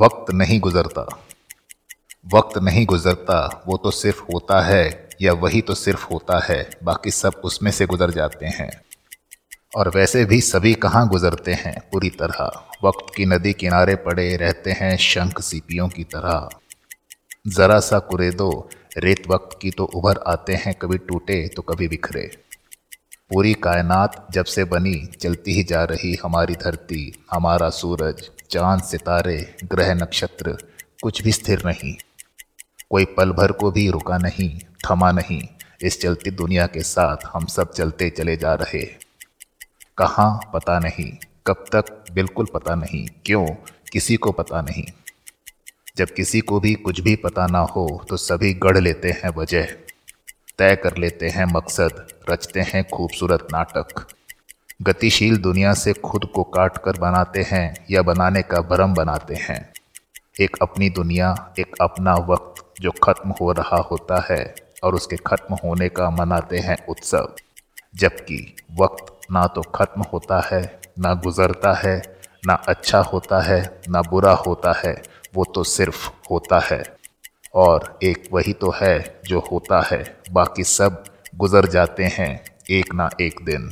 वक्त नहीं गुजरता। वक्त नहीं गुजरता, वो तो सिर्फ़ होता है, या वही तो सिर्फ़ होता है, बाकी सब उसमें से गुजर जाते हैं। और वैसे भी सभी कहाँ गुजरते हैं, पूरी तरह। वक्त की नदी किनारे पड़े रहते हैं शंख सीपियों की तरह। ज़रा सा कुरेदो, रेत वक्त की तो उभर आते हैं, कभी टूटे तो कभी बिखरे। पूरी कायनात जब से बनी, चलती ही जा रही हमारी धरती, हमारा सूरज, चाँद, सितारे, ग्रह, नक्षत्र, कुछ भी स्थिर नहीं। कोई पल भर को भी रुका नहीं, थमा नहीं, इस चलती दुनिया के साथ हम सब चलते चले जा रहे। कहाँ, पता नहीं, कब तक, बिल्कुल पता नहीं, क्यों, किसी को पता नहीं। जब किसी को भी कुछ भी पता ना हो तो सभी गढ़ लेते हैं वजह। तय कर लेते हैं मकसद, रचते हैं खूबसूरत नाटक। गतिशील दुनिया से खुद को काट कर बनाते हैं या बनाने का भरम बनाते हैं। एक अपनी दुनिया, एक अपना वक्त जो खत्म हो रहा होता है और उसके खत्म होने का मनाते हैं उत्सव। जबकि वक्त ना तो खत्म होता है, ना गुज़रता है, ना अच्छा होता है, ना बुरा होता है, वो तो सिर्फ़ होता है। और एक वही तो है जो होता है। बाकी सब गुज़र जाते हैं एक ना एक दिन।